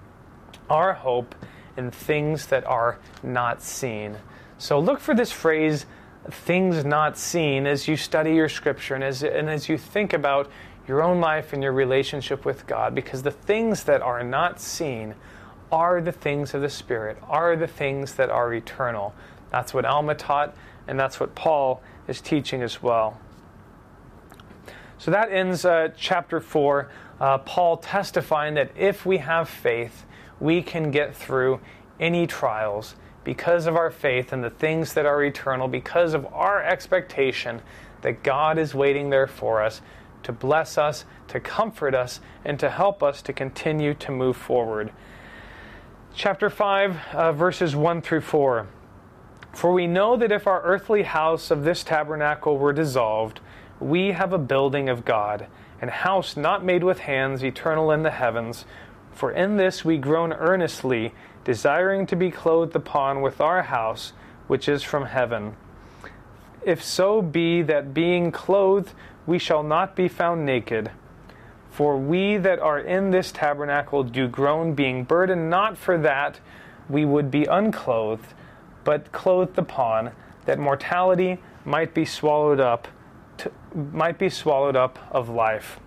our hope in things that are not seen. So look for this phrase, things not seen, as you study your scripture and as, and as you think about your own life and your relationship with God, because the things that are not seen are the things of the Spirit, are the things that are eternal. That's what Alma taught, and that's what Paul is teaching as well. So that ends uh, chapter 4. Uh, Paul testifying that if we have faith, we can get through any trials because of our faith in the things that are eternal, because of our expectation that God is waiting there for us to bless us, to comfort us, and to help us to continue to move forward. Chapter 5, uh, verses 1 through 4. For we know that if our earthly house of this tabernacle were dissolved, we have a building of God, an house not made with hands, eternal in the heavens. For in this we groan earnestly, desiring to be clothed upon with our house, which is from heaven. If so be that being clothed we shall not be found naked. For we that are in this tabernacle do groan, being burdened not for that we would be unclothed, but clothed upon, that mortality might be swallowed up, to, might be swallowed up of life.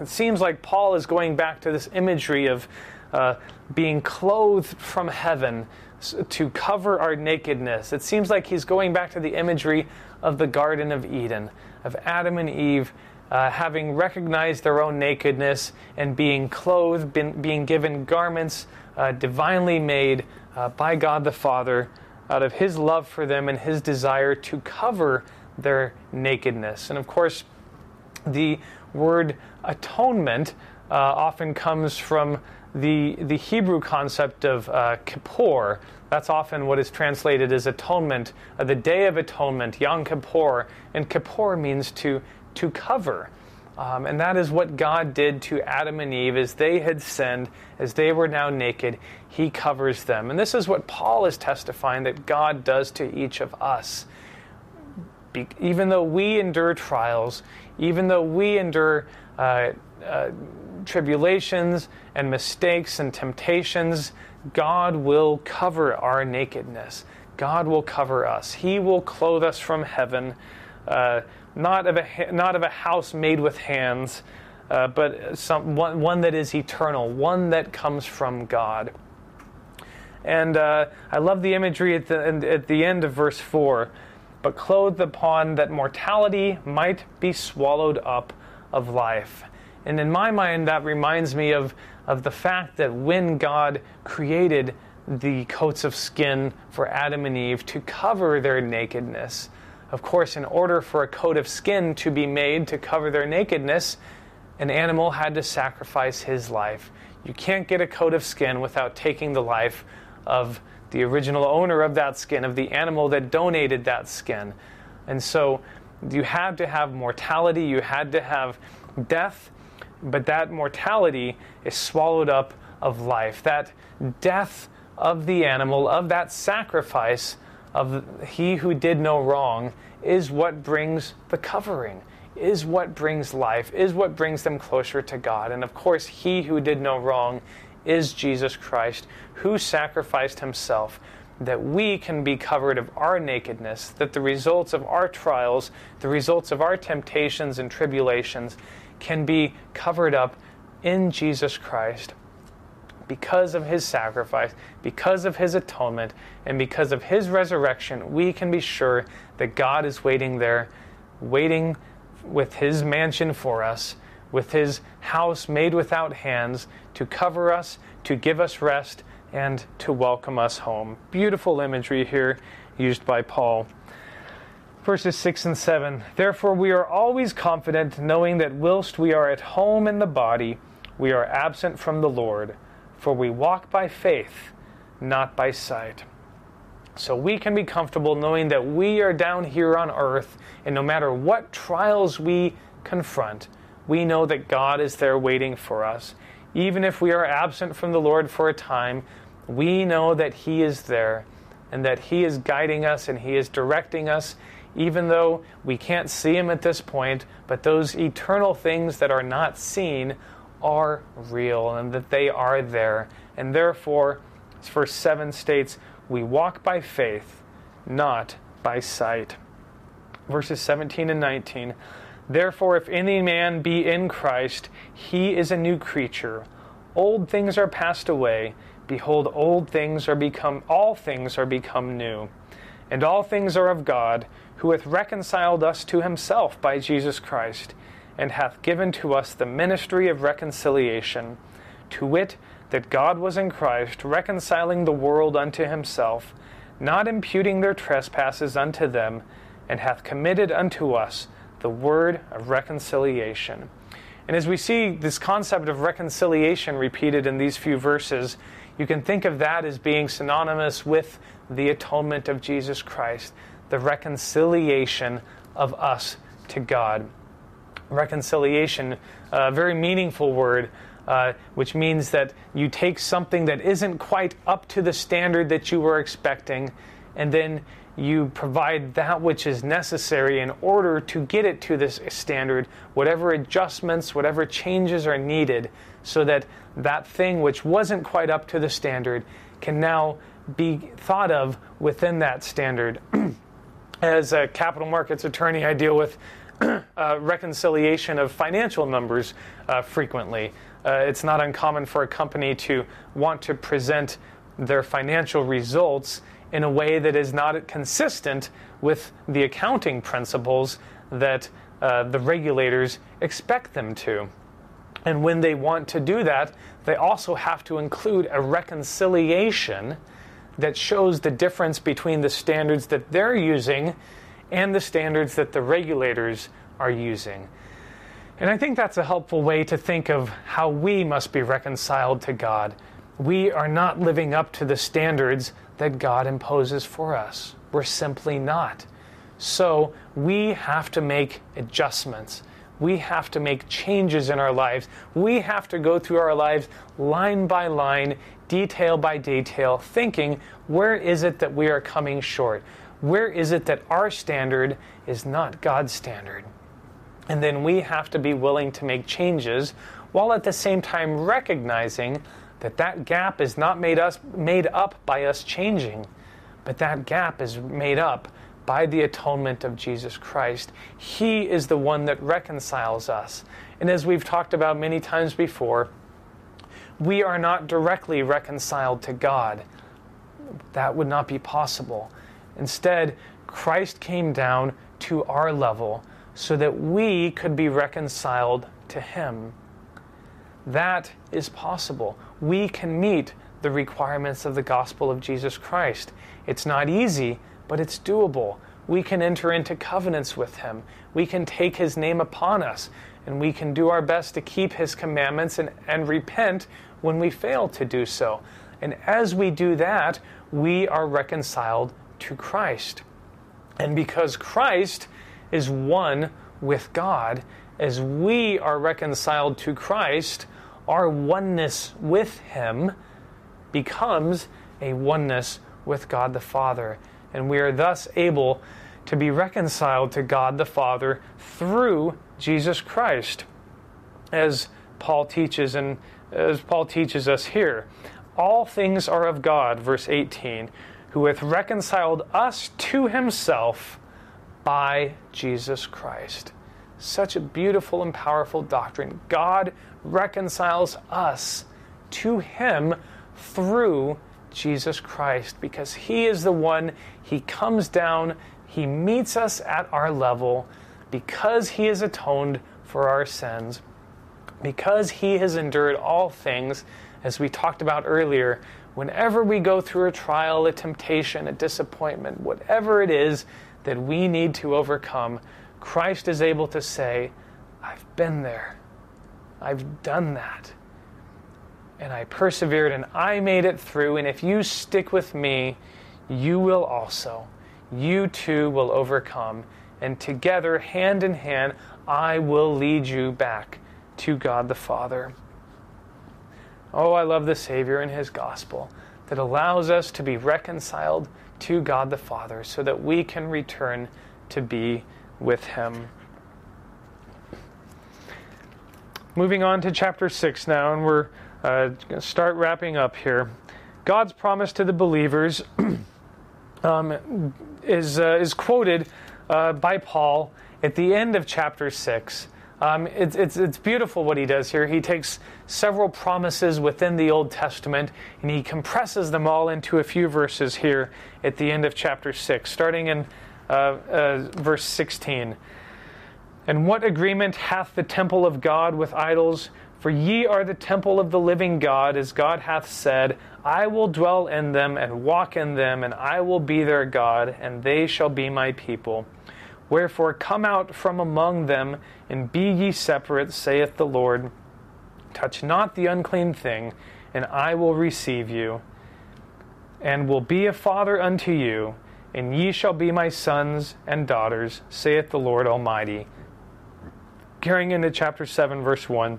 It seems like Paul is going back to this imagery of uh, being clothed from heaven to cover our nakedness. It seems like he's going back to the imagery of the Garden of Eden of Adam and Eve uh, having recognized their own nakedness and being clothed, been, being given garments uh, divinely made uh, by God the Father out of His love for them and His desire to cover their nakedness. And of course, the word atonement uh, often comes from the, the Hebrew concept of uh, Kippur, that's often what is translated as atonement, uh, the Day of Atonement, Yom Kippur. And Kippur means to, to cover. Um, and that is what God did to Adam and Eve as they had sinned, as they were now naked. He covers them. And this is what Paul is testifying that God does to each of us. Be- even though we endure trials, even though we endure uh, uh, tribulations and mistakes and temptations, God will cover our nakedness. God will cover us. He will clothe us from heaven. Uh, not of a not of a house made with hands, uh, but some one, one that is eternal, one that comes from God. And uh, I love the imagery at the at the end of verse four. But clothed upon that mortality might be swallowed up of life. And in my mind, that reminds me of, of the fact that when God created the coats of skin for Adam and Eve to cover their nakedness, of course, in order for a coat of skin to be made to cover their nakedness, an animal had to sacrifice his life. You can't get a coat of skin without taking the life of the original owner of that skin, of the animal that donated that skin. And so you had to have mortality, you had to have death, but that mortality is swallowed up of life. That death of the animal, of that sacrifice, of he who did no wrong is what brings the covering, is what brings life, is what brings them closer to God. And of course, he who did no wrong is Jesus Christ, who sacrificed himself that we can be covered of our nakedness, that the results of our trials, the results of our temptations and tribulations can be covered up in Jesus Christ because of his sacrifice, because of his atonement, and because of his resurrection, we can be sure that God is waiting there, waiting with his mansion for us, with his house made without hands, to cover us, to give us rest, and to welcome us home. Beautiful imagery here used by Paul. Verses 6 and 7 Therefore, we are always confident, knowing that whilst we are at home in the body, we are absent from the Lord for we walk by faith, not by sight. So we can be comfortable knowing that we are down here on earth, and no matter what trials we confront, we know that God is there waiting for us. Even if we are absent from the Lord for a time, we know that He is there and that He is guiding us and He is directing us, even though we can't see Him at this point. But those eternal things that are not seen are real and that they are there. And therefore, verse 7 states, we walk by faith, not by sight. Verses 17 and 19. Therefore, if any man be in Christ, he is a new creature. Old things are passed away. Behold, old things are become, all things are become new. And all things are of God, who hath reconciled us to himself by Jesus Christ and hath given to us the ministry of reconciliation, to wit, that God was in Christ, reconciling the world unto himself, not imputing their trespasses unto them, and hath committed unto us the word of reconciliation. And as we see this concept of reconciliation repeated in these few verses, you can think of that as being synonymous with the atonement of Jesus Christ, the reconciliation of us to God reconciliation, a very meaningful word, uh, which means that you take something that isn't quite up to the standard that you were expecting, and then you provide that which is necessary in order to get it to this standard, whatever adjustments, whatever changes are needed, so that that thing which wasn't quite up to the standard can now be thought of within that standard. As a capital markets attorney, I deal with uh, reconciliation of financial numbers uh, frequently. Uh, it's not uncommon for a company to want to present their financial results in a way that is not consistent with the accounting principles that uh, the regulators expect them to. And when they want to do that, they also have to include a reconciliation that shows the difference between the standards that they're using and the standards that the regulators are using. And I think that's a helpful way to think of how we must be reconciled to God. We are not living up to the standards that God imposes for us. We're simply not. So we have to make adjustments. We have to make changes in our lives. We have to go through our lives line by line, detail by detail, thinking where is it that we are coming short? Where is it that our standard is not God's standard? And then we have to be willing to make changes while at the same time recognizing that that gap is not made us made up by us changing, but that gap is made up by the atonement of Jesus Christ. He is the one that reconciles us. And as we've talked about many times before, we are not directly reconciled to God. That would not be possible. Instead, Christ came down to our level so that we could be reconciled to Him. That is possible. We can meet the requirements of the gospel of Jesus Christ. It's not easy, but it's doable. We can enter into covenants with Him. We can take His name upon us, and we can do our best to keep His commandments and, and repent when we fail to do so. And as we do that, we are reconciled to Christ. And because Christ is one with God. As we are reconciled to Christ, our oneness with Him becomes a oneness with God the Father. And we are thus able to be reconciled to God the Father through Jesus Christ. As Paul teaches and as Paul teaches us here, all things are of God, verse 18, who hath reconciled us to himself by Jesus Christ. Such a beautiful and powerful doctrine. God reconciles us to Him through Jesus Christ because He is the one, He comes down, He meets us at our level because He has atoned for our sins, because He has endured all things, as we talked about earlier. Whenever we go through a trial, a temptation, a disappointment, whatever it is, that we need to overcome, Christ is able to say, I've been there. I've done that. And I persevered and I made it through. And if you stick with me, you will also. You too will overcome. And together, hand in hand, I will lead you back to God the Father. Oh, I love the Savior and His gospel that allows us to be reconciled to God the Father so that we can return to be with Him. Moving on to chapter 6 now, and we're uh, going to start wrapping up here. God's promise to the believers um, is, uh, is quoted uh, by Paul at the end of chapter 6. Um, it's, it's, it's beautiful what he does here. He takes several promises within the Old Testament and he compresses them all into a few verses here at the end of chapter 6, starting in uh, uh, verse 16. And what agreement hath the temple of God with idols? For ye are the temple of the living God, as God hath said, I will dwell in them and walk in them, and I will be their God, and they shall be my people. Wherefore come out from among them, and be ye separate, saith the Lord. Touch not the unclean thing, and I will receive you, and will be a father unto you, and ye shall be my sons and daughters, saith the Lord Almighty. Carrying into chapter 7, verse 1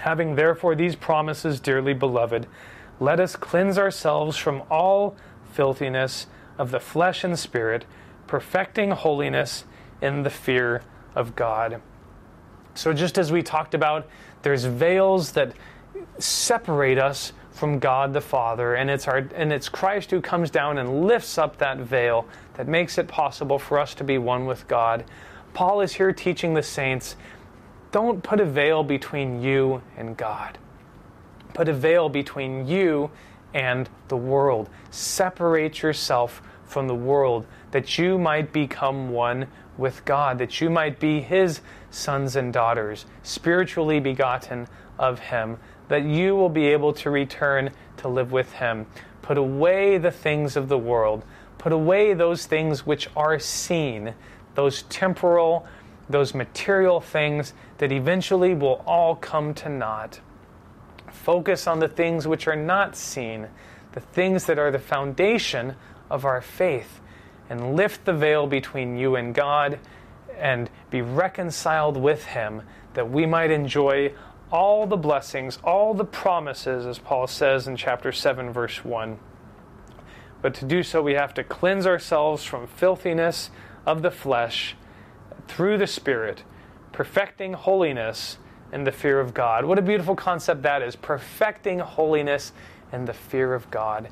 Having therefore these promises, dearly beloved, let us cleanse ourselves from all filthiness of the flesh and spirit, perfecting holiness in the fear of God. So, just as we talked about, there's veils that separate us from God the Father, and it's, our, and it's Christ who comes down and lifts up that veil that makes it possible for us to be one with God. Paul is here teaching the saints don't put a veil between you and God. Put a veil between you and the world. Separate yourself from the world that you might become one with God, that you might be His sons and daughters, spiritually begotten of Him, that you will be able to return to live with Him. Put away the things of the world, put away those things which are seen, those temporal those material things that eventually will all come to naught. Focus on the things which are not seen, the things that are the foundation of our faith, and lift the veil between you and God and be reconciled with Him that we might enjoy all the blessings, all the promises, as Paul says in chapter 7, verse 1. But to do so, we have to cleanse ourselves from filthiness of the flesh through the Spirit, perfecting holiness in the fear of God. What a beautiful concept that is perfecting holiness in the fear of God.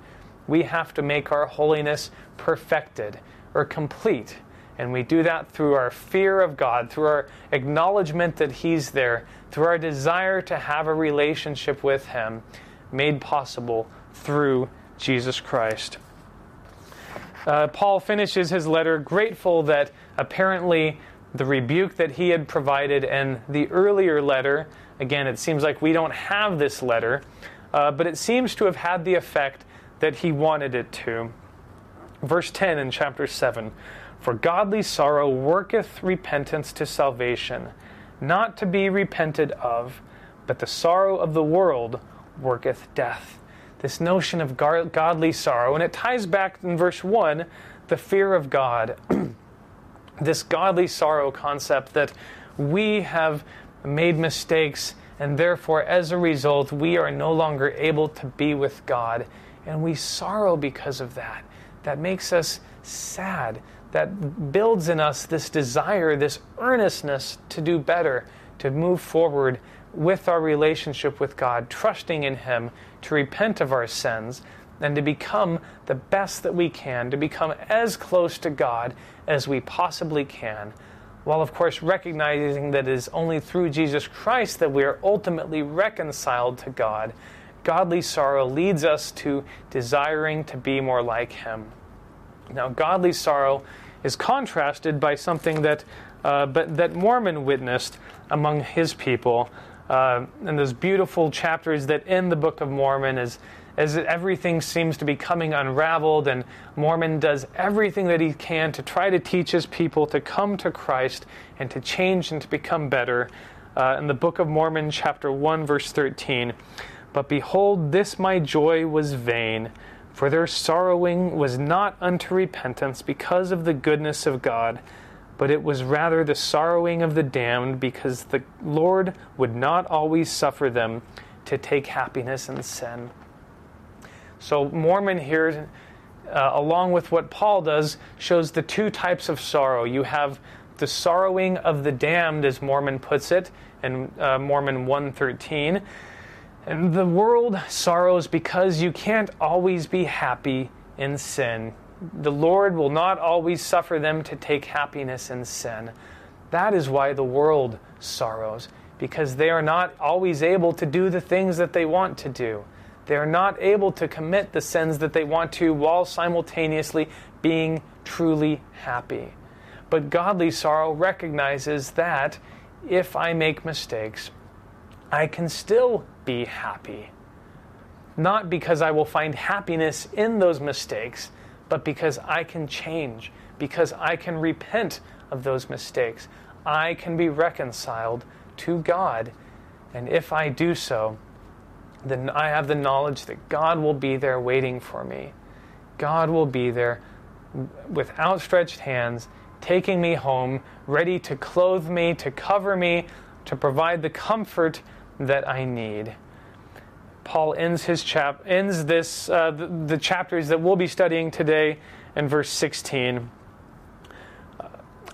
We have to make our holiness perfected or complete. And we do that through our fear of God, through our acknowledgement that He's there, through our desire to have a relationship with Him, made possible through Jesus Christ. Uh, Paul finishes his letter grateful that apparently the rebuke that he had provided in the earlier letter. Again, it seems like we don't have this letter, uh, but it seems to have had the effect that he wanted it to. Verse 10 in chapter 7 For godly sorrow worketh repentance to salvation, not to be repented of, but the sorrow of the world worketh death. This notion of godly sorrow, and it ties back in verse 1 the fear of God. this godly sorrow concept that we have made mistakes and therefore as a result we are no longer able to be with God. And we sorrow because of that. That makes us sad. That builds in us this desire this earnestness to do better to move forward with our relationship with God trusting in him to repent of our sins and to become the best that we can, to become as close to God as we possibly can, while of course recognizing that it is only through Jesus Christ that we are ultimately reconciled to God. Godly sorrow leads us to desiring to be more like Him. Now, godly sorrow is contrasted by something that, uh, but that Mormon witnessed among his people. Uh, in those beautiful chapters that end the Book of Mormon, as as everything seems to be coming unraveled, and Mormon does everything that he can to try to teach his people to come to Christ and to change and to become better. Uh, in the Book of Mormon, chapter 1, verse 13, But behold, this my joy was vain, for their sorrowing was not unto repentance because of the goodness of God, but it was rather the sorrowing of the damned, because the Lord would not always suffer them to take happiness in sin. So, Mormon here, uh, along with what Paul does, shows the two types of sorrow. You have the sorrowing of the damned, as Mormon puts it in uh, Mormon 113. And the world sorrows because you can't always be happy in sin. The Lord will not always suffer them to take happiness in sin. That is why the world sorrows, because they are not always able to do the things that they want to do. They are not able to commit the sins that they want to while simultaneously being truly happy. But godly sorrow recognizes that if I make mistakes, I can still be happy. Not because I will find happiness in those mistakes, but because I can change, because I can repent of those mistakes. I can be reconciled to God. And if I do so, then I have the knowledge that God will be there waiting for me. God will be there with outstretched hands, taking me home, ready to clothe me, to cover me, to provide the comfort that I need. Paul ends his chap ends this uh, the, the, chapters that we'll be studying today in verse 16.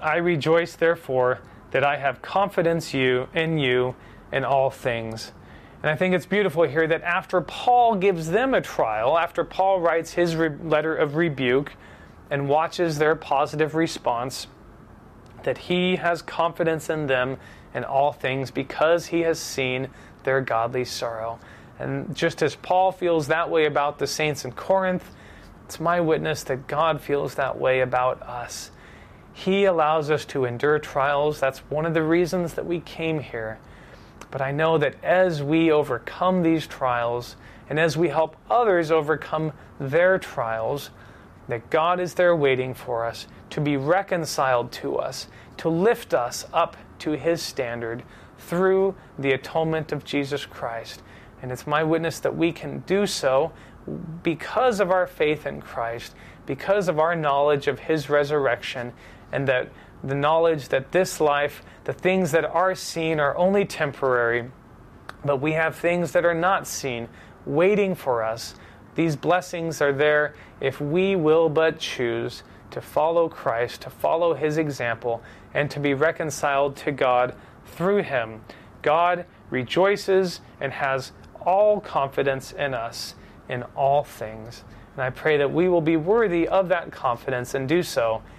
I rejoice therefore that I have confidence you in you in all things and I think it's beautiful here that after Paul gives them a trial, after Paul writes his re- letter of rebuke and watches their positive response, that he has confidence in them in all things because he has seen their godly sorrow. And just as Paul feels that way about the saints in Corinth, it's my witness that God feels that way about us. He allows us to endure trials. That's one of the reasons that we came here but I know that as we overcome these trials and as we help others overcome their trials, that God is there waiting for us to be reconciled to us, to lift us up to his standard through the atonement of Jesus Christ. And it's my witness that we can do so because of our faith in Christ, because of our knowledge of his resurrection, and that the knowledge that this life, the things that are seen, are only temporary, but we have things that are not seen waiting for us. These blessings are there if we will but choose to follow Christ, to follow his example, and to be reconciled to God through him. God rejoices and has all confidence in us in all things. And I pray that we will be worthy of that confidence and do so